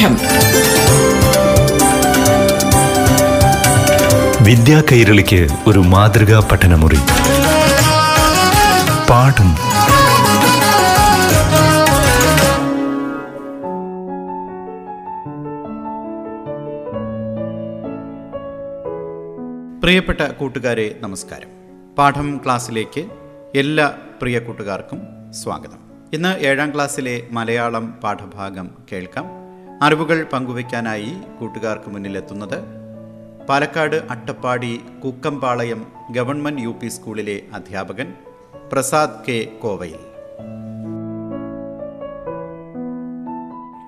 പാഠം വിദ്യാ കൈരളിക്ക് ഒരു മാതൃകാ പഠനമുറി. പാഠം. പ്രിയപ്പെട്ട കൂട്ടുകാരെ നമസ്കാരം. പാഠം ക്ലാസ്സിലേക്ക് എല്ലാ പ്രിയ കൂട്ടുകാർക്കും സ്വാഗതം. ഇന്ന് ഏഴാം ക്ലാസ്സിലെ മലയാളം പാഠഭാഗം കേൾക്കാം. അറിവുകൾ പങ്കുവയ്ക്കാനായി കൂട്ടുകാർക്ക് മുന്നിലെത്തുന്നത് പാലക്കാട് അട്ടപ്പാടി കുക്കമ്പാളയം ഗവൺമെന്റ് യു സ്കൂളിലെ അധ്യാപകൻ പ്രസാദ് കെ കോവയിൽ.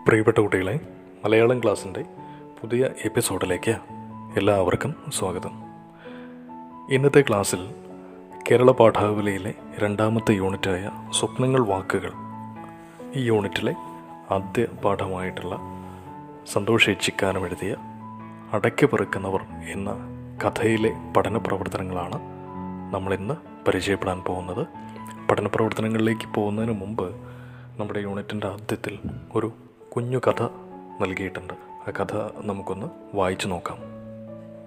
പ്രിയപ്പെട്ട കുട്ടികളെ മലയാളം ക്ലാസ്സിന്റെ പുതിയ എപ്പിസോഡിലേക്ക് എല്ലാവർക്കും സ്വാഗതം. ഇന്നത്തെ ക്ലാസ്സിൽ കേരള പാഠാവലിയിലെ രണ്ടാമത്തെ യൂണിറ്റായ സ്വപ്നങ്ങൾ വാക്കുകൾ ഈ യൂണിറ്റിലെ ആദ്യ പാഠമായിട്ടുള്ള സന്തോഷ് ഏച്ചിക്കാനം എഴുതിയ അടയ്ക്ക് പെറുക്കുന്നവർ എന്ന കഥയിലെ പഠന പ്രവർത്തനങ്ങളാണ് നമ്മളിന്ന് പരിചയപ്പെടാൻ പോകുന്നത്. പഠന പ്രവർത്തനങ്ങളിലേക്ക് പോകുന്നതിന് മുമ്പ് നമ്മുടെ യൂണിറ്റിന്റെ ആദ്യത്തിൽ ഒരു കുഞ്ഞു കഥ നൽകിയിട്ടുണ്ട്. ആ കഥ നമുക്കൊന്ന് വായിച്ചു നോക്കാം.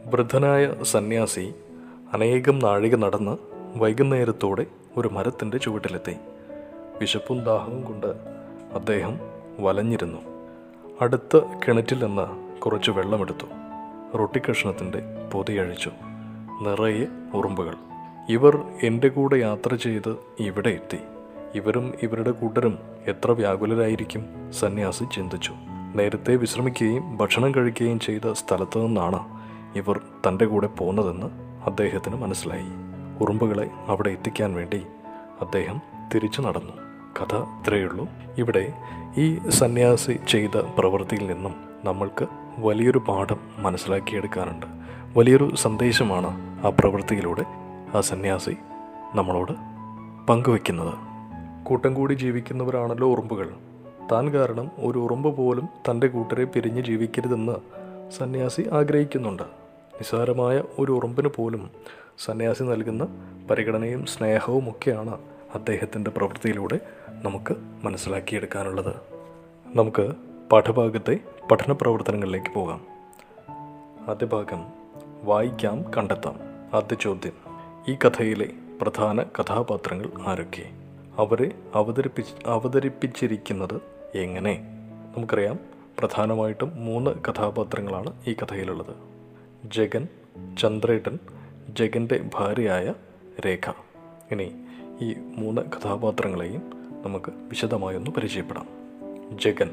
വൃദ്ധനായ സന്യാസി അനേകം നാഴിക നടന്ന് വൈകുന്നേരത്തോടെ ഒരു മരത്തിന്റെ ചുവട്ടിലെത്തി. വിശപ്പും ദാഹവും കൊണ്ട് അദ്ദേഹം വലഞ്ഞിരുന്നു. അടുത്ത കിണറ്റിൽ നിന്ന് കുറച്ച് വെള്ളമെടുത്തു. റൊട്ടി റൊട്ടിക്കഷ്ണത്തിന്റെ പൊതിയഴിച്ചു. നിറയെ ഉറുമ്പുകൾ. ഇവർ എന്റെ കൂടെ യാത്ര ചെയ്ത് ഇവിടെ എത്തി. ഇവരും ഇവരുടെ കൂട്ടരും എത്ര വ്യാകുലരായിരിക്കും? സന്യാസി ചിന്തിച്ചു. നേരത്തെ വിശ്രമിക്കുകയും ഭക്ഷണം കഴിക്കുകയും ചെയ്ത സ്ഥലത്തു നിന്നാണ് ഇവർ തന്റെ കൂടെ പോന്നതെന്ന് അദ്ദേഹത്തിന് മനസ്സിലായി. ഉറുമ്പുകളെ അവിടെ എത്തിക്കാൻ വേണ്ടി അദ്ദേഹം തിരിച്ചു നടന്നു. കഥ ഇത്രയുള്ളൂ ഇവിടെ ഈ സന്യാസി ചെയ്ത പ്രവൃത്തിയിൽ നിന്നും നമ്മൾക്ക് വലിയൊരു പാഠം മനസ്സിലാക്കിയെടുക്കാനുണ്ട്. വലിയൊരു സന്ദേശമാണ് ആ പ്രവൃത്തിയിലൂടെ ആ സന്യാസി നമ്മളോട് പങ്കുവെക്കുന്നത്. കൂട്ടം കൂടി ജീവിക്കുന്നവരാണല്ലോ ഉറുമ്പുകൾ. താൻ കാരണം ഒരു ഉറുമ്പ് പോലും തന്റെ കൂട്ടരെ പിരിഞ്ഞ് ജീവിക്കരുതെന്ന് സന്യാസി ആഗ്രഹിക്കുന്നുണ്ട്. നിസ്സാരമായ ഒരു ഉറുമ്പിന് പോലും സന്യാസി നൽകുന്ന പരിഗണനയും സ്നേഹവും ഒക്കെയാണ് അദ്ദേഹത്തിന്റെ പ്രവൃത്തിയിലൂടെ നമുക്ക് മനസ്സിലാക്കിയെടുക്കാനുള്ളത്. നമുക്ക് പാഠഭാഗത്തെ പഠന പ്രവർത്തനങ്ങളിലേക്ക് പോകാം. ആദ്യ ഭാഗം വായിക്കാം കണ്ടെത്താം. ആദ്യ ചോദ്യം ഈ കഥയിലെ പ്രധാന കഥാപാത്രങ്ങൾ ആരൊക്കെ? അവരെ അവതരിപ്പിച്ച് അവതരിപ്പിച്ചിരിക്കുന്നത് എങ്ങനെ? നമുക്കറിയാം പ്രധാനമായിട്ടും മൂന്ന് കഥാപാത്രങ്ങളാണ് ഈ കഥയിലുള്ളത്. ജഗൻ ചന്ദ്രേട്ടൻ ജഗന്റെ ഭാര്യയായ രേഖ. ഇനി ഈ മൂന്ന് കഥാപാത്രങ്ങളെയും നമുക്ക് വിശദമായൊന്ന് പരിചയപ്പെടാം. ജഗൻ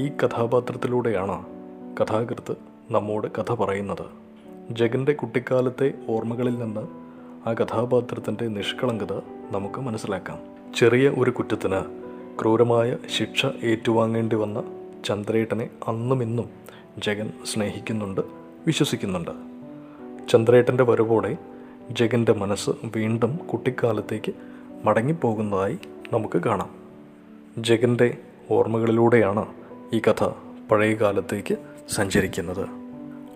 ഈ കഥാപാത്രത്തിലൂടെയാണ് കഥാകൃത്ത് നമ്മോട് കഥ പറയുന്നത്. ജഗന്റെ കുട്ടിക്കാലത്തെ ഓർമ്മകളിൽ നിന്ന് ആ കഥാപാത്രത്തിന്റെ നിഷ്കളങ്കത നമുക്ക് മനസ്സിലാക്കാം. ചെറിയ ഒരു കുറ്റത്തിന് ക്രൂരമായ ശിക്ഷ ഏറ്റുവാങ്ങേണ്ടി വന്ന ചന്ദ്രേട്ടനെ അന്നും ഇന്നും ജഗൻ സ്നേഹിക്കുന്നുണ്ട് വിശ്വസിക്കുന്നുണ്ട്. ചന്ദ്രേട്ടന്റെ വരവോടെ ജഗന്റെ മനസ്സ് വീണ്ടും കുട്ടിക്കാലത്തേക്ക് മടങ്ങിപ്പോകുന്നതായി നമുക്ക് കാണാം. ജഗന്റെ ഓർമ്മകളിലൂടെയാണ് ഈ കഥ പഴയ കാലത്തേക്ക് സഞ്ചരിക്കുന്നത്.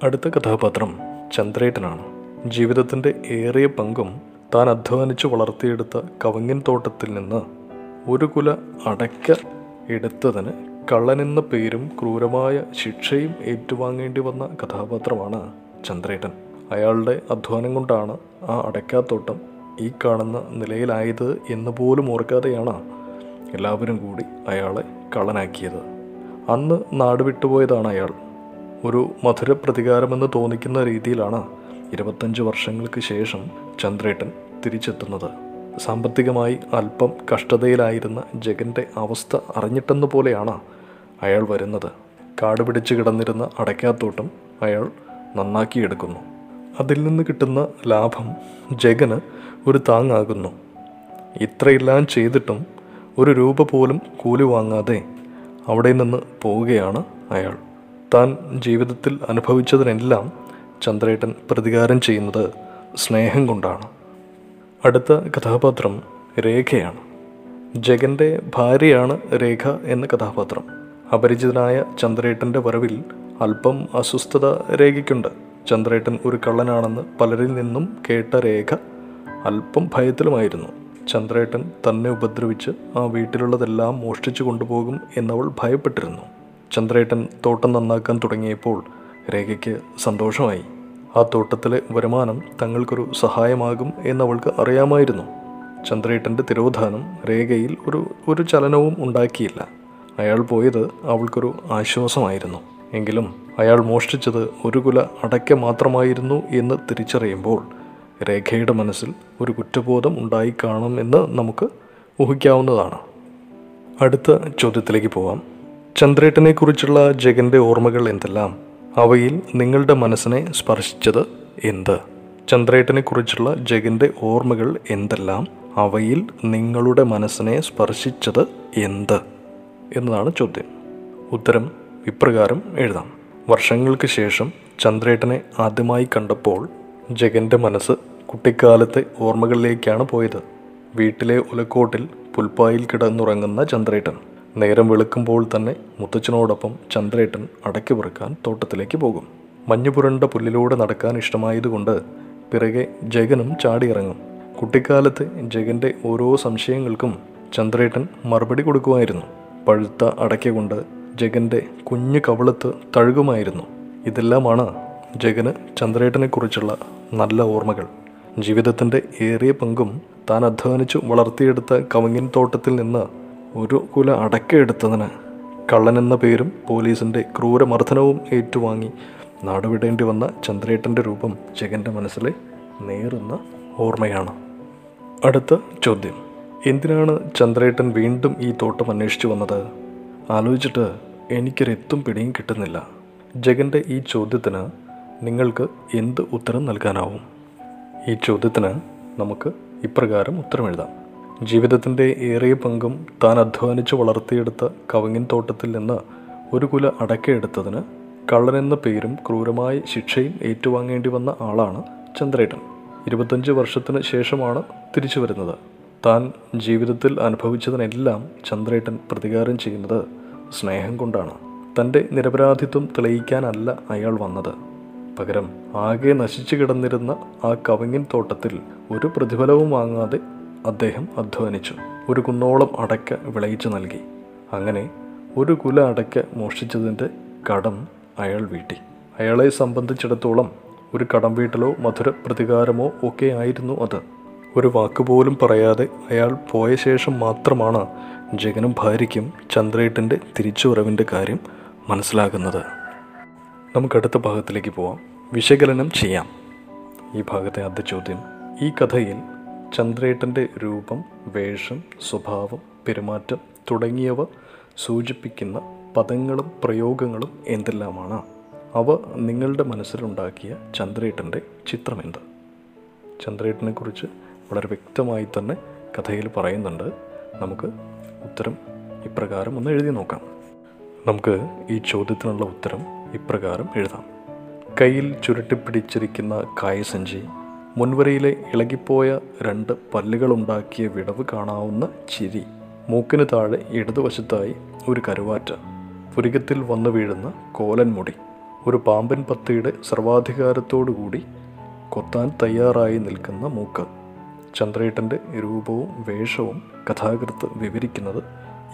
അടുത്ത കഥാപാത്രം ചന്ദ്രേട്ടനാണ്. ജീവിതത്തിന്റെ ഏറിയ പങ്കും താൻ അധ്വാനിച്ച് വളർത്തിയെടുത്ത കവങ്ങിൻ തോട്ടത്തിൽ നിന്ന് ഒരു കുല അടയ്ക്ക എടുത്തതിന് കള്ളനെന്ന പേരും ക്രൂരമായ ശിക്ഷയും ഏറ്റുവാങ്ങേണ്ടി വന്ന കഥാപാത്രമാണ് ചന്ദ്രേട്ടൻ. അയാളുടെ അധ്വാനം കൊണ്ടാണ് ആ അടയ്ക്കാത്തോട്ടം ഈ കാണുന്ന നിലയിലായത് എന്ന് പോലും ഓർക്കാതെയാണ് എല്ലാവരും കൂടി അയാളെ കള്ളനാക്കിയത്. അന്ന് നാട് വിട്ടുപോയതാണ് അയാൾ. ഒരു മധുര പ്രതികാരമെന്ന് തോന്നിക്കുന്ന രീതിയിലാണ് ഇരുപത്തഞ്ച് വർഷങ്ങൾക്ക് ശേഷം ചന്ദ്രേട്ടൻ തിരിച്ചെത്തുന്നത്. സാമ്പത്തികമായി അല്പം കഷ്ടതയിലായിരുന്ന ജഗന്റെ അവസ്ഥ അറിഞ്ഞിട്ടെന്ന് പോലെയാണ് അയാൾ വരുന്നത്. കാട് പിടിച്ച് കിടന്നിരുന്ന അടയ്ക്കാത്തോട്ടം അയാൾ നന്നാക്കിയെടുക്കുന്നു. അതിൽ നിന്ന് കിട്ടുന്ന ലാഭം ജഗന് ഒരു താങ്ങാകുന്നു. ഇത്രയെല്ലാം ചെയ്തിട്ടും ഒരു രൂപ പോലും കൂലി വാങ്ങാതെ അവിടെ നിന്ന് പോവുകയാണ് അയാൾ. താൻ ജീവിതത്തിൽ അനുഭവിച്ചതിനെല്ലാം ചന്ദ്രേട്ടൻ പ്രതികാരം ചെയ്യുന്നത് സ്നേഹം കൊണ്ടാണ്. അടുത്ത കഥാപാത്രം രേഖയാണ്. ജഗന്റെ ഭാര്യയാണ് രേഖ എന്ന കഥാപാത്രം. അപരിചിതനായ ചന്ദ്രേട്ടന്റെ വരവിൽ അല്പം അസ്വസ്ഥത രേഖയ്ക്കുണ്ട്. ചന്ദ്രേട്ടൻ ഒരു കള്ളനാണെന്ന് പലരിൽ നിന്നും കേട്ട രേഖ അല്പം ഭയത്തിലുമായിരുന്നു. ചന്ദ്രേട്ടൻ തന്നെ ഉപദ്രവിച്ച് ആ വീട്ടിലുള്ളതെല്ലാം മോഷ്ടിച്ചു കൊണ്ടുപോകും എന്നവൾ ഭയപ്പെട്ടിരുന്നു. ചന്ദ്രേട്ടൻ തോട്ടം നന്നാക്കാൻ തുടങ്ങിയപ്പോൾ രേഖയ്ക്ക് സന്തോഷമായി. ആ തോട്ടത്തിലെ വരുമാനം തങ്ങൾക്കൊരു സഹായമാകും എന്നവൾക്ക് അറിയാമായിരുന്നു. ചന്ദ്രേട്ടന്റെ തിരോധാനം രേഖയിൽ ഒരു ഒരു ചലനവും ഉണ്ടാക്കിയില്ല. അയാൾ പോയത് അവൾക്കൊരു ആശ്വാസമായിരുന്നു. എങ്കിലും അയാൾ മോഷ്ടിച്ചത് ഒരു കുല അടയ്ക്ക മാത്രമായിരുന്നു എന്ന് തിരിച്ചറിയുമ്പോൾ രേഖയുടെ മനസ്സിൽ ഒരു കുറ്റബോധം ഉണ്ടായി കാണുമെന്ന് നമുക്ക് ഊഹിക്കാവുന്നതാണ്. അടുത്ത ചോദ്യത്തിലേക്ക് പോവാം. ചന്ദ്രേട്ടനെക്കുറിച്ചുള്ള ജഗന്റെ ഓർമ്മകൾ എന്തെല്ലാം? അവയിൽ നിങ്ങളുടെ മനസ്സിനെ സ്പർശിച്ചത് എന്ത്? ചന്ദ്രേട്ടനെക്കുറിച്ചുള്ള ജഗന്റെ ഓർമ്മകൾ എന്തെല്ലാം? അവയിൽ നിങ്ങളുടെ മനസ്സിനെ സ്പർശിച്ചത് എന്ത്? എന്നതാണ് ചോദ്യം. ഉത്തരം ഇപ്രകാരം എഴുതാം. വർഷങ്ങൾക്ക് ശേഷം ചന്ദ്രേട്ടനെ ആദ്യമായി കണ്ടപ്പോൾ ജഗന്റെ മനസ്സ് കുട്ടിക്കാലത്തെ ഓർമ്മകളിലേക്കാണ് പോയത്. വീട്ടിലെ ഉലക്കോട്ടിൽ പുൽപ്പായിൽ കിടന്നുറങ്ങുന്ന ചന്ദ്രേട്ടൻ. നേരം വെളുക്കുമ്പോൾ തന്നെ മുത്തച്ഛനോടൊപ്പം ചന്ദ്രേട്ടൻ അടക്കി പെറുക്കാൻ തോട്ടത്തിലേക്ക് പോകും. മഞ്ഞുപുരണ്ട പുല്ലിലൂടെ നടക്കാൻ ഇഷ്ടമായതുകൊണ്ട് പിറകെ ജഗനും ചാടിയിറങ്ങും. കുട്ടിക്കാലത്ത് ജഗന്റെ ഓരോ സംശയങ്ങൾക്കും ചന്ദ്രേട്ടൻ മറുപടി കൊടുക്കുമായിരുന്നു. പഴുത്ത അടയ്ക്ക കൊണ്ട് ജഗന്റെ കുഞ്ഞു കവളത്ത് തഴുകുമായിരുന്നു. ഇതെല്ലാമാണ് ജഗന് ചന്ദ്രേട്ടനെക്കുറിച്ചുള്ള നല്ല ഓർമ്മകൾ. ജീവിതത്തിന്റെ ഏറിയ പങ്കും താൻ അധ്വാനിച്ചു വളർത്തിയെടുത്ത കവങ്ങിൻ തോട്ടത്തിൽ നിന്ന് ഒരു കുല അടക്കയെടുത്തതിന് കള്ളനെന്ന പേരും പോലീസിന്റെ ക്രൂരമർദ്ദനവും ഏറ്റുവാങ്ങി നാടുവിടേണ്ടി വന്ന ചന്ദ്രേട്ടന്റെ രൂപം ജഗന്റെ മനസ്സിലെ നേറുന്ന ഓർമ്മയാണ്. അടുത്ത ചോദ്യം. എന്തിനാണ് ചന്ദ്രേട്ടൻ വീണ്ടും ഈ തോട്ടം അന്വേഷിച്ചു വന്നത്? ആലോചിച്ചിട്ട് എനിക്കൊരെത്തും പിടിയും കിട്ടുന്നില്ല. ജഗന്റെ ഈ ചോദ്യത്തിന് നിങ്ങൾക്ക് എന്ത് ഉത്തരം നൽകാനാവും? ഈ ചോദ്യത്തിന് നമുക്ക് ഇപ്രകാരം ഉത്തരമെഴുതാം. ജീവിതത്തിന്റെ ഏറിയ പങ്കും താൻ അധ്വാനിച്ച് വളർത്തിയെടുത്ത കവങ്ങിൻ തോട്ടത്തിൽ നിന്ന് ഒരു കുല അടക്കയെടുത്തതിന് കള്ളനെന്ന പേരും ക്രൂരമായ ശിക്ഷയും ഏറ്റുവാങ്ങേണ്ടി വന്ന ആളാണ് ചന്ദ്രേട്ടൻ. ഇരുപത്തഞ്ച് വർഷത്തിന് ശേഷമാണ് തിരിച്ചു വരുന്നത് താൻ ജീവിതത്തിൽ അനുഭവിച്ചതിനെല്ലാം ചന്ദ്രേട്ടൻ പ്രതികാരം ചെയ്യുന്നത് സ്നേഹം കൊണ്ടാണ് തന്റെ നിരപരാധിത്വം തെളിയിക്കാനല്ല അയാൾ വന്നത്. പകരം ആകെ നശിച്ചു കിടന്നിരുന്ന ആ കവിങ്ങിൻ തോട്ടത്തിൽ ഒരു പ്രതിഫലവും വാങ്ങാതെ അദ്ദേഹം അധ്വാനിച്ചു. ഒരു കുന്നോളം അടയ്ക്ക വിളയിച്ചു നൽകി. അങ്ങനെ ഒരു കുല അടയ്ക്ക മോഷ്ടിച്ചതിന്റെ കടം അയാൾ വീട്ടി. അയാളെ സംബന്ധിച്ചിടത്തോളം ഒരു കടം വീട്ടലോ മധുര പ്രതികാരമോ ഒക്കെ ആയിരുന്നു അത്. ഒരു വാക്കുപോലും പറയാതെ അയാൾ പോയ ശേഷം മാത്രമാണ് ജഗനും ഭാര്യയ്ക്കും ചന്ദ്രേട്ടന്റെ തിരിച്ചുവരവിന്റെ കാര്യം മനസ്സിലാകുന്നത്. നമുക്ക് അടുത്ത ഭാഗത്തിലേക്ക് പോവാം. വിശകലനം ചെയ്യാം. ഈ ഭാഗത്തെ ആദ്യ ചോദ്യം ഈ കഥയിൽ ചന്ദ്രേട്ടന്റെ രൂപം വേഷം സ്വഭാവം പെരുമാറ്റം തുടങ്ങിയവ സൂചിപ്പിക്കുന്ന പദങ്ങളും പ്രയോഗങ്ങളും എന്തെല്ലാമാണ്? അവ നിങ്ങളുടെ മനസ്സിലുണ്ടാക്കിയ ചന്ദ്രേട്ടന്റെ ചിത്രമെന്ത് ചന്ദ്രേട്ടനെക്കുറിച്ച് വളരെ വ്യക്തമായി തന്നെ കഥയിൽ പറയുന്നുണ്ട്. നമുക്ക് ഉത്തരം ഇപ്രകാരം ഒന്ന് എഴുതി നോക്കാം. നമുക്ക് ഈ ചോദ്യത്തിനുള്ള ഉത്തരം ഇപ്രകാരം എഴുതാം. കയ്യിൽ ചുരുട്ടിപ്പിടിച്ചിരിക്കുന്ന കായസഞ്ചി മുൻവരയിലെ ഇളകിപ്പോയ രണ്ട് പല്ലുകളുണ്ടാക്കിയ വിടവ് കാണാവുന്ന ചിരി മൂക്കിന് താഴെ ഇടതുവശത്തായി ഒരു കരുവാറ്റ പുരികത്തിൽ വന്നു വീഴുന്ന കോലൻ മുടി ഒരു പാമ്പൻ പത്തിയുടെ സർവാധികാരത്തോടുകൂടി കൊത്താൻ തയ്യാറായി നിൽക്കുന്ന മൂക്ക്. ചന്ദ്രേട്ടന്റെ രൂപവും വേഷവും കഥാകൃത്ത് വിവരിക്കുന്നത്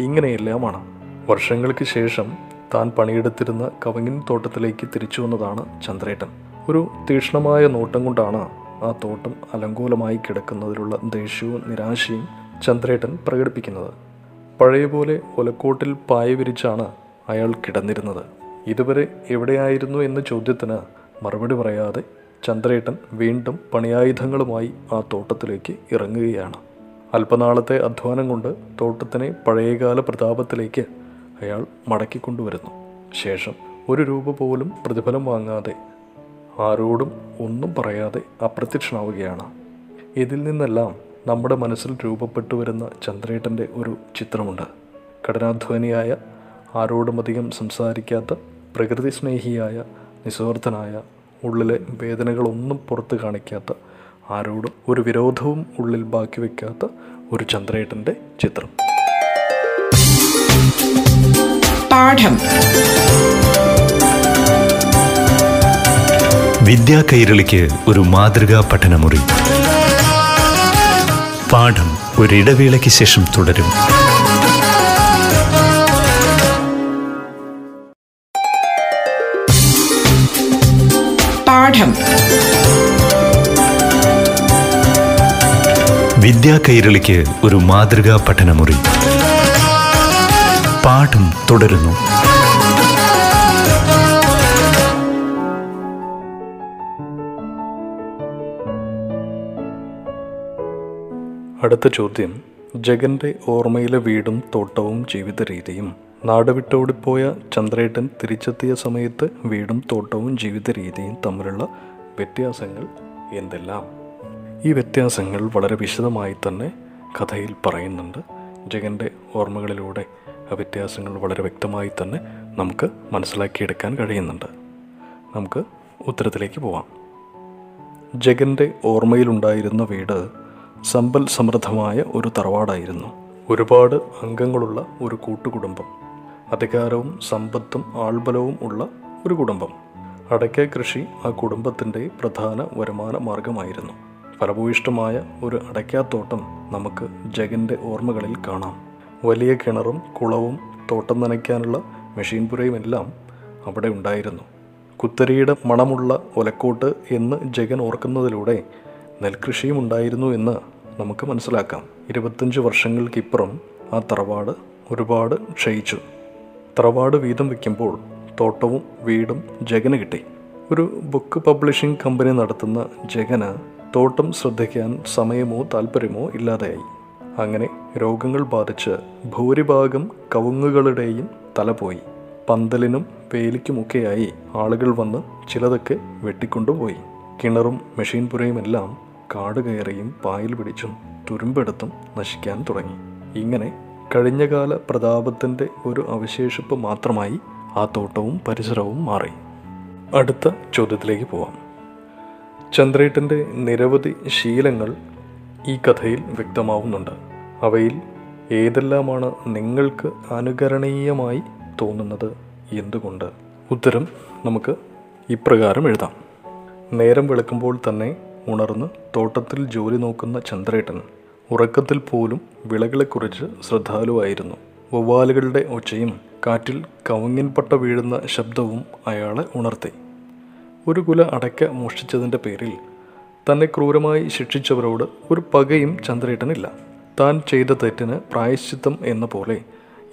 ഇങ്ങനെയെല്ലാമാണ്. വർഷങ്ങൾക്ക് ശേഷം താൻ പണിയെടുത്തിരുന്ന കവങ്ങിൻ തോട്ടത്തിലേക്ക് തിരിച്ചു വന്നതാണ് ചന്ദ്രേട്ടൻ. ഒരു തീക്ഷ്ണമായ നോട്ടം കൊണ്ടാണ് ആ തോട്ടം അലങ്കോലമായി കിടക്കുന്നതിലുള്ള ദേഷ്യവും നിരാശയും ചന്ദ്രേട്ടൻ പ്രകടിപ്പിക്കുന്നത്. പഴയ പോലെ ഒലക്കോട്ടിൽ പായ വിരിച്ചാണ് അയാൾ കിടന്നിരുന്നത്. ഇതുവരെ എവിടെയായിരുന്നു എന്ന ചോദ്യത്തിന് മറുപടി പറയാതെ ചന്ദ്രേട്ടൻ വീണ്ടും പണിയായുധങ്ങളുമായി ആ തോട്ടത്തിലേക്ക് ഇറങ്ങുകയാണ്. അല്പനാളത്തെ അധ്വാനം കൊണ്ട് തോട്ടത്തിനെ പഴയകാല പ്രതാപത്തിലേക്ക് അയാൾ മടക്കിക്കൊണ്ടുവരുന്നു ശേഷം ഒരു രൂപ പോലും പ്രതിഫലം വാങ്ങാതെ ആരോടും ഒന്നും പറയാതെ അപ്രത്യക്ഷനാവുകയാണ്. ഇതിൽ നിന്നെല്ലാം നമ്മുടെ മനസ്സിൽ രൂപപ്പെട്ടു വരുന്ന ചന്ദ്രേട്ടന്റെ ഒരു ചിത്രമുണ്ട്. കഠിനാധ്വാനിയായ ആരോടുമധികം സംസാരിക്കാത്ത പ്രകൃതി സ്നേഹിയായ നിസ്വാർത്ഥനായ ഉള്ളിലെ വേദനകളൊന്നും പുറത്ത് കാണിക്കാത്ത ആരോടും ഒരു വിരോധവും ഉള്ളിൽ ബാക്കി വയ്ക്കാത്ത ഒരു ചന്ദ്രേട്ടന്റെ ചിത്രം. പാഠം. വിദ്യാ കൈരളിക്ക് ഒരു മാതൃകാ പഠനമുറി. പാഠം ഒരിടവേളയ്ക്ക് ശേഷം തുടരും. വിദ്യാ കൈരളിക്ക് ഒരു മാതൃകാ പഠനമുറി. പാഠം തുടരുന്നു. അടുത്ത ചോദ്യം. ജഗന്റെ ഓർമ്മയിലെ വീടും തോട്ടവും ജീവിത രീതിയും. നാടുവിട്ടോടിപ്പോയ ചന്ദ്രേട്ടൻ തിരിച്ചെത്തിയ സമയത്ത് വീടും തോട്ടവും ജീവിത രീതിയും തമ്മിലുള്ള വ്യത്യാസങ്ങൾ എന്തെല്ലാം? ഈ വ്യത്യാസങ്ങൾ വളരെ വിശദമായി തന്നെ കഥയിൽ പറയുന്നുണ്ട്. ജഗന്റെ ഓർമ്മകളിലൂടെ ആ വ്യത്യാസങ്ങൾ വളരെ വ്യക്തമായി തന്നെ നമുക്ക് മനസ്സിലാക്കിയെടുക്കാൻ കഴിയുന്നുണ്ട്. നമുക്ക് ഉത്തരത്തിലേക്ക് പോവാം. ജഗന്റെ ഓർമ്മയിലുണ്ടായിരുന്ന വീട് സമ്പൽ സമൃദ്ധമായ ഒരു തറവാടായിരുന്നു. ഒരുപാട് അംഗങ്ങളുള്ള ഒരു കൂട്ടുകുടുംബം. അധികാരവും സമ്പത്തും ആൾബലവും ഉള്ള ഒരു കുടുംബം. അടയ്ക്ക കൃഷി ആ കുടുംബത്തിന്റെ പ്രധാന വരുമാന മാർഗമായിരുന്നു. ഫലഭൂയിഷ്ടമായ ഒരു അടയ്ക്കാത്തോട്ടം നമുക്ക് ജഗന്റെ ഓർമ്മകളിൽ കാണാം. വലിയ കിണറും കുളവും തോട്ടം നനയ്ക്കാനുള്ള മെഷീൻ പുരയുമെല്ലാം അവിടെ ഉണ്ടായിരുന്നു. കുത്തരിയുടെ മണമുള്ള ഒലക്കോട്ട് എന്ന് ജഗൻ ഓർക്കുന്നതിലൂടെ നെൽകൃഷിയും ഉണ്ടായിരുന്നു എന്ന് നമുക്ക് മനസ്സിലാക്കാം. ഇരുപത്തഞ്ച് വർഷങ്ങൾക്കിപ്പുറം ആ തറവാട് ഒരുപാട് ക്ഷയിച്ചു. തറവാട് വീതം വയ്ക്കുമ്പോൾ തോട്ടവും വീടും ജഗന് കിട്ടി. ഒരു ബുക്ക് പബ്ലിഷിംഗ് കമ്പനി നടത്തുന്ന ജഗന് തോട്ടം ശ്രദ്ധിക്കാൻ സമയമോ താല്പര്യമോ ഇല്ലാതെയായി. അങ്ങനെ രോഗങ്ങൾ ബാധിച്ച് ഭൂരിഭാഗം കവുങ്ങുകളുടെയും തല പോയി. പന്തലിനും വേലിക്കുമൊക്കെയായി ആളുകൾ വന്ന് ചിലതൊക്കെ വെട്ടിക്കൊണ്ടുപോയി. കിണറും മെഷീൻ പുരയുമെല്ലാം കാട് കയറിയും പായൽ പിടിച്ചും തുരുമ്പെടുത്തും നശിക്കാൻ തുടങ്ങി. ഇങ്ങനെ കഴിഞ്ഞകാല പ്രതാപത്തിന്റെ ഒരു അവശേഷിപ്പ് മാത്രമായി ആ തോട്ടവും പരിസരവും മാറി. അടുത്ത ചോദ്യത്തിലേക്ക് പോവാം. ചന്ദ്രേട്ടന്റെ നിരവധി ശീലങ്ങൾ ഈ കഥയിൽ വ്യക്തമാവുന്നുണ്ട്. അവയിൽ ഏതെല്ലാമാണ് നിങ്ങൾക്ക് അനുകരണീയമായി തോന്നുന്നത് എന്തുകൊണ്ട്? ഉത്തരം നമുക്ക് ഇപ്രകാരം എഴുതാം. നേരം വെളുക്കുമ്പോൾ തന്നെ ഉണർന്ന് തോട്ടത്തിൽ ജോലി നോക്കുന്ന ചന്ദ്രേട്ടൻ ഉറക്കത്തിൽ പോലും വിളകളെക്കുറിച്ച് ശ്രദ്ധാലുവായിരുന്നു വവ്വാലുകളുടെ ഒച്ചയും കാറ്റിൽ കവുങ്ങിൻപട്ട വീഴുന്ന ശബ്ദവും അയാളെ ഉണർത്തി. ഒരു കുല അടയ്ക്ക മോഷ്ടിച്ചതിന്റെ പേരിൽ തന്നെ ക്രൂരമായി ശിക്ഷിച്ചവരോട് ഒരു പകയും ചന്ദ്രേട്ടനില്ല. താൻ ചെയ്ത തെറ്റിന് പ്രായശ്ചിത്തം എന്ന പോലെ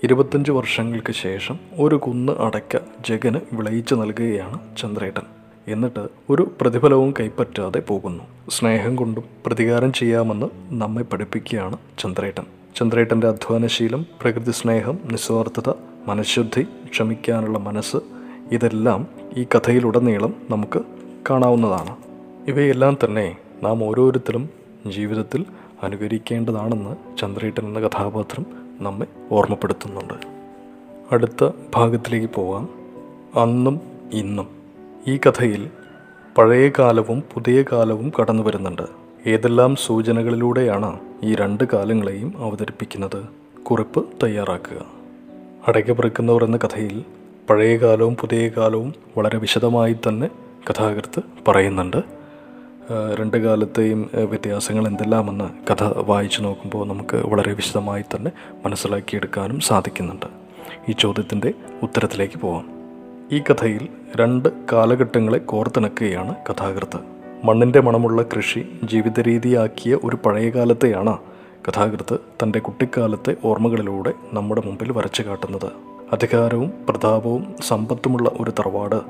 ഇരുപത്തഞ്ച് വർഷങ്ങൾക്ക് ശേഷം ഒരു കുന്ന് അടയ്ക്ക ജഗന് വിളയിച്ചു നൽകുകയാണ് ചന്ദ്രേട്ടൻ. എന്നിട്ട് ഒരു പ്രതിഫലവും കൈപ്പറ്റാതെ പോകുന്നു. സ്നേഹം കൊണ്ടും പ്രതികാരം ചെയ്യാമെന്ന് നമ്മെ പഠിപ്പിക്കുകയാണ് ചന്ദ്രേട്ടൻ. ചന്ദ്രേട്ടന്റെ അധ്വാനശീലം പ്രകൃതി സ്നേഹം നിസ്വാർത്ഥത മനഃശുദ്ധി ക്ഷമിക്കാനുള്ള മനസ്സ് ഇതെല്ലാം ഈ കഥയിലുടനീളം നമുക്ക് കാണാവുന്നതാണ്. ഇവയെല്ലാം തന്നെ നാം ഓരോരുത്തരും ജീവിതത്തിൽ അനുകരിക്കേണ്ടതാണെന്ന് ചന്ദ്രേട്ടൻ എന്ന കഥാപാത്രം നമ്മെ ഓർമ്മപ്പെടുത്തുന്നുണ്ട്. അടുത്ത ഭാഗത്തിലേക്ക് പോകാം അന്നും ഇന്നും ഈ കഥയിൽ പഴയ കാലവും പുതിയ കാലവും കടന്നു വരുന്നുണ്ട്. ഏതെല്ലാം സൂചനകളിലൂടെയാണ് ഈ രണ്ട് കാലങ്ങളെയും അവതരിപ്പിക്കുന്നത്? കുറിപ്പ് തയ്യാറാക്കുക. അടയ്ക്കപ്പെറുക്കുന്നവർ എന്ന കഥയിൽ പഴയ കാലവും പുതിയ കാലവും വളരെ വിശദമായി തന്നെ കഥാകൃത്ത് പറയുന്നുണ്ട്. രണ്ട് കാലത്തെയും വ്യത്യാസങ്ങൾ എന്തെല്ലാമെന്ന് കഥ വായിച്ചു നോക്കുമ്പോൾ നമുക്ക് വളരെ വിശദമായി തന്നെ മനസ്സിലാക്കിയെടുക്കാനും സാധിക്കുന്നുണ്ട്. ഈ ചോദ്യത്തിന്റെ ഉത്തരത്തിലേക്ക് പോവാം. ഈ കഥയിൽ രണ്ട് കാലഘട്ടങ്ങളെ കോർത്തിണക്കുകയാണ് കഥാകൃത്ത്. മണ്ണിന്റെ മണമുള്ള കൃഷി ജീവിത രീതിയാക്കിയ ഒരു പഴയ കാലത്തെയാണ് കഥാകൃത്ത് തന്റെ കുട്ടിക്കാലത്തെ ഓർമ്മകളിലൂടെ നമ്മുടെ മുമ്പിൽ വരച്ചു കാട്ടുന്നത്. അധികാരവും പ്രതാപവും സമ്പത്തുമുള്ള ഒരു തറവാട്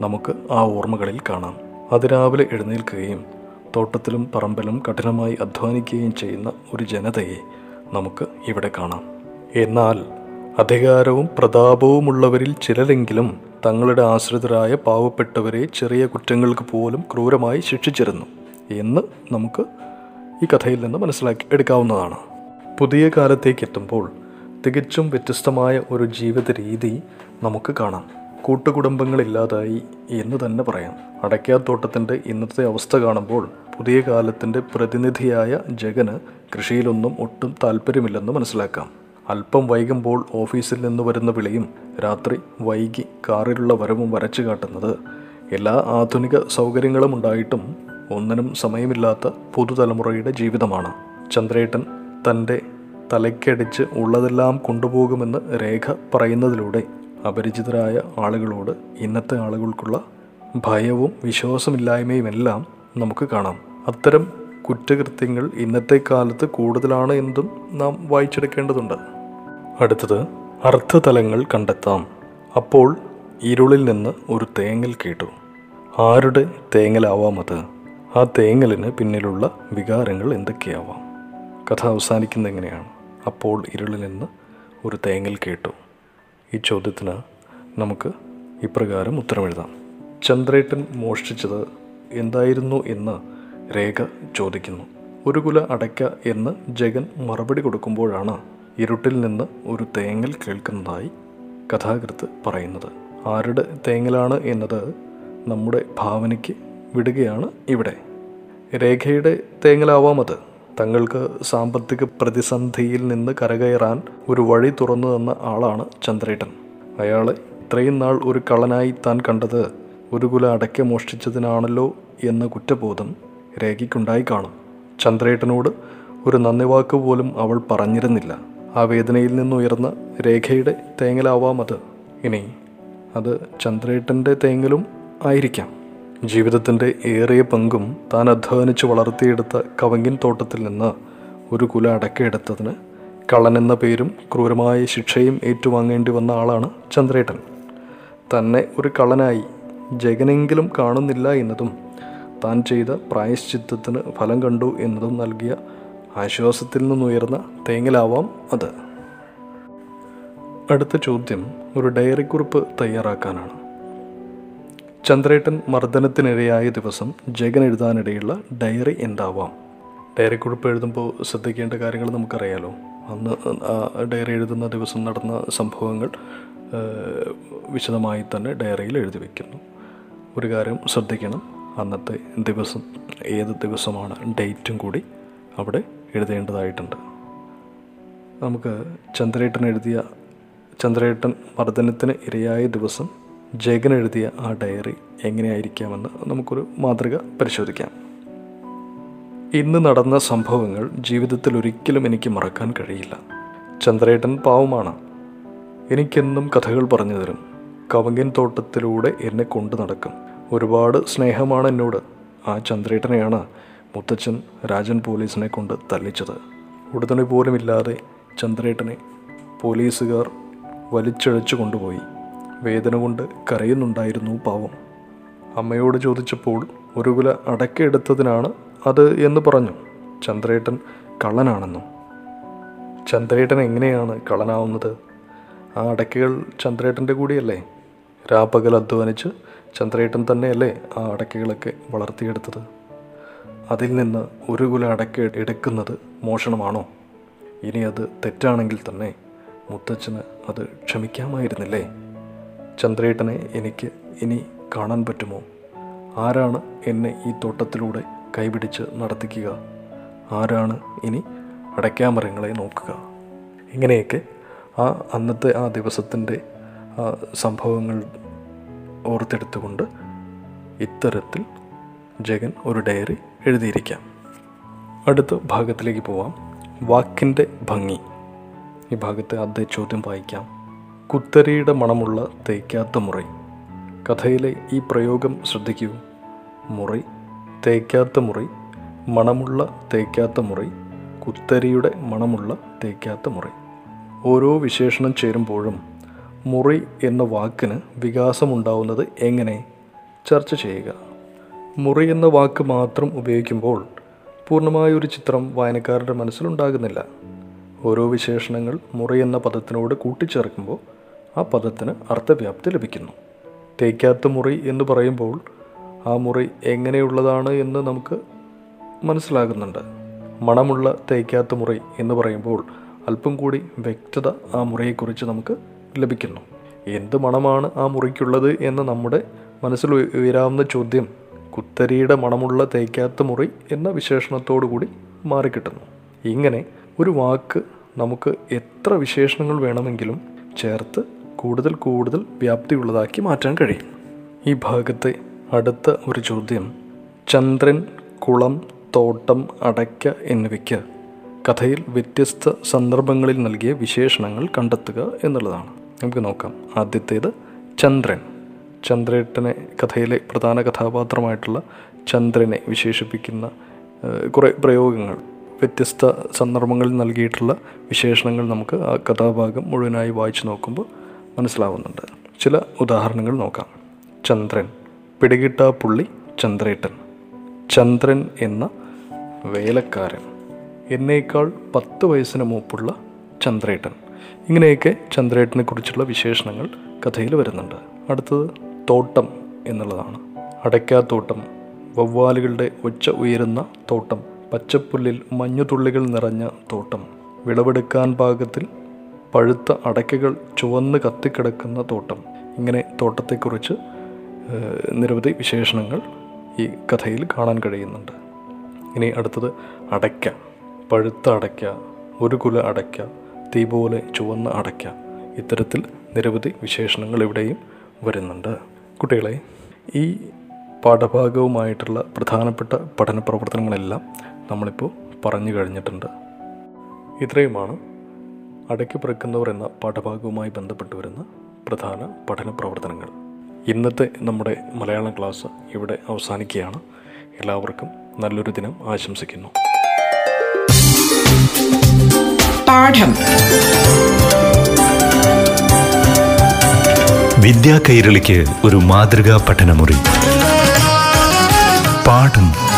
നമുക്ക് ആ ഓർമ്മകളിൽ കാണാം. അതിരാവിലെ എഴുന്നേൽക്കുകയും തോട്ടത്തിലും പറമ്പിലും കഠിനമായി അധ്വാനിക്കുകയും ചെയ്യുന്ന ഒരു ജനതയെ നമുക്ക് ഇവിടെ കാണാം. എന്നാൽ അധികാരവും പ്രതാപവുമുള്ളവരിൽ ചിലരെങ്കിലും തങ്ങളുടെ ആശ്രിതരായ പാവപ്പെട്ടവരെ ചെറിയ കുറ്റങ്ങൾക്ക് പോലും ക്രൂരമായി ശിക്ഷിച്ചിരുന്നു എന്ന് നമുക്ക് ഈ കഥയിൽ നിന്ന് മനസ്സിലാക്കി എടുക്കാവുന്നതാണ്. പുതിയ കാലത്തേക്ക് എത്തുമ്പോൾ തികച്ചും വ്യത്യസ്തമായ ഒരു ജീവിത രീതി നമുക്ക് കാണാം. കൂട്ടുകുടുംബങ്ങളില്ലാതായി എന്ന് തന്നെ പറയാം. അടയ്ക്കാത്തോട്ടത്തിന്റെ ഇന്നത്തെ അവസ്ഥ കാണുമ്പോൾ പുതിയ കാലത്തിന്റെ പ്രതിനിധിയായ ജഗന് കൃഷിയിലൊന്നും ഒട്ടും താല്പര്യമില്ലെന്ന് മനസ്സിലാക്കാം. അല്പം വൈകുമ്പോൾ ഓഫീസിൽ നിന്ന് വരുന്ന വിളിയും രാത്രി വൈകി കാറിലുള്ള വരവും വരച്ചു കാട്ടുന്നത് എല്ലാ ആധുനിക സൗകര്യങ്ങളും ഉണ്ടായിട്ടും ഒന്നിനും സമയമില്ലാത്ത പുതുതലമുറയുടെ ജീവിതമാണ്. ചന്ദ്രേട്ടൻ തന്റെ തലയ്ക്കടിച്ച് ഉള്ളതെല്ലാം കൊണ്ടുപോകുമെന്ന് രേഖ പറയുന്നതിലൂടെ അപരിചിതരായ ആളുകളോട് ഇന്നത്തെ ആളുകൾക്കുള്ള ഭയവും വിശ്വാസമില്ലായ്മയുമെല്ലാം നമുക്ക് കാണാം. അത്തരം കുറ്റകൃത്യങ്ങൾ ഇന്നത്തെ കാലത്ത് കൂടുതലാണ് എന്നതും നാം വായിച്ചെടുക്കേണ്ടതുണ്ട്. അടുത്തത് അർത്ഥതലങ്ങൾ കണ്ടെത്താം. അപ്പോൾ ഇരുളിൽ നിന്ന് ഒരു തേങ്ങൽ കേട്ടു. ആരുടെ തേങ്ങലാവാം അത്? ആ തേങ്ങലിന് പിന്നിലുള്ള വികാരങ്ങൾ എന്തൊക്കെയാവാം? കഥ അവസാനിക്കുന്നത് എങ്ങനെയാണ്? അപ്പോൾ ഇരുളിൽ നിന്ന് ഒരു തേങ്ങൽ കേട്ടു. ഈ ചോദ്യത്തിന് നമുക്ക് ഇപ്രകാരം ഉത്തരമെഴുതാം ചന്ദ്രേട്ടൻ മോഷ്ടിച്ചത് എന്തായിരുന്നു എന്ന് രേഖ ചോദിക്കുന്നു. ഒരു കുല അടയ്ക്ക എന്ന് ജഗൻ മറുപടി കൊടുക്കുമ്പോഴാണ് ഇരുട്ടിൽ നിന്ന് ഒരു തേങ്ങൽ കേൾക്കുന്നതായി കഥാകൃത്ത് പറയുന്നത്. ആരുടെ തേങ്ങലാണ് എന്നത് നമ്മുടെ ഭാവനയ്ക്ക് വിടുകയാണ് ഇവിടെ. രേഖയുടെ തേങ്ങലാവാം അത്. തങ്ങൾക്ക് സാമ്പത്തിക പ്രതിസന്ധിയിൽ നിന്ന് കരകയറാൻ ഒരു വഴി തുറന്നു തന്ന ആളാണ് ചന്ദ്രേട്ടൻ. അയാൾ ഇത്രയും നാൾ ഒരു കള്ളനായി താൻ കണ്ടത് ഒരു കുല അടയ്ക്ക മോഷ്ടിച്ചതിനാണല്ലോ എന്ന കുറ്റബോധം രേഖയ്ക്കുണ്ടായി കാണും. ചന്ദ്രേട്ടനോട് ഒരു നന്ദി വാക്ക് പോലും അവൾ പറഞ്ഞിരുന്നില്ല. ആ വേദനയിൽ നിന്നുയർന്ന രേഖയുടെ തേങ്ങലാവാം അത്. ഇനി അത് ചന്ദ്രേട്ടന്റെ തേങ്ങലും ആയിരിക്കാം. ജീവിതത്തിന്റെ ഏറിയ പങ്കും താൻ അധ്വാനിച്ച് വളർത്തിയെടുത്ത കവങ്ങിൻ തോട്ടത്തിൽ നിന്ന് ഒരു കുല അടക്കയെടുത്തതിന് കള്ളൻ എന്ന പേരും ക്രൂരമായ ശിക്ഷയും ഏറ്റുവാങ്ങേണ്ടി വന്ന ആളാണ് ചന്ദ്രേട്ടൻ. തന്നെ ഒരു കള്ളനായി ജഗനെങ്കിലും കാണുന്നില്ല എന്നതും താൻ ചെയ്ത പ്രായശ്ചിത്തത്തിന് ഫലം കണ്ടു എന്നതും നൽകിയ ആശ്വാസത്തിൽ നിന്നുയർന്ന തേങ്ങലാവാം അത്. അടുത്ത ചോദ്യം ഒരു ഡയറി കുറിപ്പ് തയ്യാറാക്കാനാണ്. ചന്ദ്രേട്ടൻ മർദ്ദനത്തിനിരയായ ദിവസം ജഗൻ എഴുതാനിടയുള്ള ഡയറി എന്താവാം? ഡയറി കുറിപ്പ് എഴുതുമ്പോൾ ശ്രദ്ധിക്കേണ്ട കാര്യങ്ങൾ നമുക്കറിയാലോ. അന്ന് ഡയറി എഴുതുന്ന ദിവസം നടന്ന സംഭവങ്ങൾ വിശദമായി തന്നെ ഡയറിയിൽ എഴുതി വയ്ക്കുന്നു ഒരു കാര്യം ശ്രദ്ധിക്കണം. അന്നത്തെ ദിവസം ഏത് ദിവസമാണ് ഡേറ്റും കൂടി അവിടെ എഴുതേണ്ടതായിട്ടുണ്ട്. നമുക്ക് ചന്ദ്രേട്ടൻ എഴുതിയ ചന്ദ്രേട്ടൻ മർദ്ദനത്തിന് ഇരയായ ദിവസം ജഗൻ എഴുതിയ ആ ഡയറി എങ്ങനെയായിരിക്കാമെന്ന് നമുക്കൊരു മാതൃക പരിശോധിക്കാം. ഇന്ന് നടന്ന സംഭവങ്ങൾ ജീവിതത്തിൽ ഒരിക്കലും എനിക്ക് മറക്കാൻ കഴിയില്ല. ചന്ദ്രേട്ടൻ പാവമാണ്. എനിക്കെന്നും കഥകൾ പറഞ്ഞു തരും. കവങ്ങിൻ തോട്ടത്തിലൂടെ എന്നെ കൊണ്ടു നടക്കും. ഒരുപാട് സ്നേഹമാണ് എന്നോട്. ആ ചന്ദ്രേട്ടനെയാണ് മുത്തച്ഛൻ രാജൻ പോലീസിനെ കൊണ്ട് തല്ലിച്ചത്. ഉടനെ പോലുമില്ലാതെ ചന്ദ്രേട്ടനെ പോലീസുകാർ വലിച്ചഴച്ചു കൊണ്ടുപോയി. വേദന കൊണ്ട് കരയുന്നുണ്ടായിരുന്നു പാവം. അമ്മയോട് ചോദിച്ചപ്പോൾ ഒരു കുല അടക്കെടുത്തതിനാണ് അത് എന്ന് പറഞ്ഞു. ചന്ദ്രേട്ടൻ കള്ളനാണെന്നും. ചന്ദ്രേട്ടൻ എങ്ങനെയാണ് കള്ളനാവുന്നത്? ആ അടക്കകൾ ചന്ദ്രേട്ടന്റെ കൂടിയല്ലേ? രാപ്പകൽ അധ്വാനിച്ച് ചന്ദ്രേട്ടൻ തന്നെയല്ലേ ആ അടക്കകളൊക്കെ വളർത്തിയെടുത്തത്? അതിൽ നിന്ന് ഒരു കുല അടക്ക എടുക്കുന്നത് മോഷണമാണോ? ഇനി അത് തെറ്റാണെങ്കിൽ തന്നെ മുത്തച്ഛന് അത് ക്ഷമിക്കാമായിരുന്നില്ലേ? ചന്ദ്രേട്ടനെ എനിക്ക് ഇനി കാണാൻ പറ്റുമോ? ആരാണ് എന്നെ ഈ തോട്ടത്തിലൂടെ കൈപിടിച്ച് നടത്തിക്കുക? ആരാണ് ഇനി അടയ്ക്കാമരങ്ങളെ നോക്കുക? ഇങ്ങനെയൊക്കെ ആ അന്നത്തെ ആ ദിവസത്തിന്റെ സംഭവങ്ങൾ ഓർത്തെടുത്തുകൊണ്ട് ഇത്തരത്തിൽ ജഗൻ ഒരു ഡയറി എഴുതിയിരിക്കാം. അടുത്ത ഭാഗത്തിലേക്ക് പോവാം. വാക്കിന്റെ ഭംഗി. ഈ ഭാഗത്ത് അദ്ദേഹം ചോദ്യം വായിക്കാം. കുത്തരിയുടെ മണമുള്ള തേക്കാത്ത മുറി. കഥയിലെ ഈ പ്രയോഗം ശ്രദ്ധിക്കൂ. മുറി തേക്കാത്ത മുറി മണമുള്ള തേക്കാത്ത മുറി കുത്തരിയുടെ മണമുള്ള തേക്കാത്ത മുറി. ഓരോ വിശേഷണം ചേരുമ്പോഴും മുറി എന്ന വാക്കിന് വികാസമുണ്ടാവുന്നത് എങ്ങനെ? ചർച്ച ചെയ്യുക. മുറി എന്ന വാക്ക് മാത്രം ഉപയോഗിക്കുമ്പോൾ പൂർണമായ ഒരു ചിത്രം വായനക്കാരുടെ മനസ്സിലുണ്ടാകുന്നില്ല. ഓരോ വിശേഷണങ്ങൾ മുറി എന്ന പദത്തിനോട് കൂട്ടിച്ചേർക്കുമ്പോൾ ആ പദത്തിന് അർത്ഥവ്യാപ്തി ലഭിക്കുന്നു. തേക്കാത്ത മുറി എന്ന് പറയുമ്പോൾ ആ മുറി എങ്ങനെയുള്ളതാണ് എന്ന് നമുക്ക് മനസ്സിലാകുന്നുണ്ട്. മണമുള്ള തേക്കാത്ത മുറി എന്ന് പറയുമ്പോൾ അല്പം കൂടി വ്യക്തത ആ മുറിയെക്കുറിച്ച് നമുക്ക് ലഭിക്കുന്നു. എന്ത് മണമാണ് ആ മുറിക്കുള്ളത് എന്ന് നമ്മുടെ മനസ്സിൽ ഉയരാവുന്ന ചോദ്യം കുത്തരിയുടെ മണമുള്ള തേക്കാത്ത മുറി എന്ന വിശേഷണത്തോടു കൂടി മാറിക്കിട്ടുന്നു. ഇങ്ങനെ ഒരു വാക്ക് നമുക്ക് എത്ര വിശേഷണങ്ങൾ വേണമെങ്കിലും ചേർത്ത് കൂടുതൽ കൂടുതൽ വ്യാപ്തിയുള്ളതാക്കി മാറ്റാൻ കഴിയും. ഈ ഭാഗത്തെ അടുത്ത ഒരു ചോദ്യം ചന്ദ്രൻ കുളം തോട്ടം അടയ്ക്ക എന്നിവയ്ക്ക് കഥയിൽ വ്യത്യസ്ത സന്ദർഭങ്ങളിൽ നൽകിയ വിശേഷണങ്ങൾ കണ്ടെത്തുക എന്നുള്ളതാണ്. നമുക്ക് നോക്കാം. ആദ്യത്തേത് ചന്ദ്രൻ. ചന്ദ്രേട്ടനെ കഥയിലെ പ്രധാന കഥാപാത്രമായിട്ടുള്ള ചന്ദ്രനെ വിശേഷിപ്പിക്കുന്ന കുറേ പ്രയോഗങ്ങൾ. വ്യത്യസ്ത സന്ദർഭങ്ങളിൽ നൽകിയിട്ടുള്ള വിശേഷണങ്ങൾ നമുക്ക് ആ കഥാഭാഗം മുഴുവനായി വായിച്ചു നോക്കുമ്പോൾ മനസ്സിലാവുന്നുണ്ട്. ചില ഉദാഹരണങ്ങൾ നോക്കാം. ചന്ദ്രൻ പിടികിട്ടാ പുള്ളി ചന്ദ്രേട്ടൻ. ചന്ദ്രൻ എന്ന വേലക്കാരൻ. എന്നേക്കാൾ പത്ത് വയസ്സിന് മൂപ്പുള്ള ചന്ദ്രേട്ടൻ. ഇങ്ങനെയൊക്കെ ചന്ദ്രേട്ടനെ കുറിച്ചുള്ള വിശേഷണങ്ങൾ കഥയിൽ വരുന്നുണ്ട്. അടുത്തത് തോട്ടം എന്നുള്ളതാണ്. അടയ്ക്കാത്തോട്ടം വവ്വാലുകളുടെ ഒച്ച ഉയരുന്ന തോട്ടം. പച്ചപ്പുല്ലിൽ മഞ്ഞുതുള്ളികൾ നിറഞ്ഞ തോട്ടം. വിളവെടുക്കാൻ പാകത്തിൽ പഴുത്ത അടയ്ക്കകൾ ചുവന്ന് കത്തിക്കിടക്കുന്ന തോട്ടം. ഇങ്ങനെ തോട്ടത്തെക്കുറിച്ച് നിരവധി വിശേഷണങ്ങൾ ഈ കഥയിൽ കാണാൻ കഴിയുന്നുണ്ട്. ഇനി അടുത്തത് അടയ്ക്ക. പഴുത്ത അടയ്ക്ക ഒരു കുല അടയ്ക്ക തീ പോലെ ചുവന്ന അടയ്ക്ക. ഇത്തരത്തിൽ നിരവധി വിശേഷണങ്ങൾ ഇവിടെയും വരുന്നുണ്ട്. കുട്ടികളെ ഈ പാഠഭാഗവുമായിട്ടുള്ള പ്രധാനപ്പെട്ട പഠന പ്രവർത്തനങ്ങളെല്ലാം നമ്മളിപ്പോൾ പറഞ്ഞു കഴിഞ്ഞിട്ടുണ്ട്. ഇത്രയുമാണ് അടയ്ക്ക് പിറക്കുന്നവർ എന്ന പാഠഭാഗവുമായി ബന്ധപ്പെട്ട് വരുന്ന പ്രധാന പഠന പ്രവർത്തനങ്ങൾ. ഇന്നത്തെ നമ്മുടെ മലയാളം ക്ലാസ് ഇവിടെ അവസാനിക്കുകയാണ്. എല്ലാവർക്കും നല്ലൊരു ദിനം ആശംസിക്കുന്നു. പാഠം. വിദ്യാ കൈരളിക്ക് ഒരു മാതൃകാ പഠനമുറി. പാഠം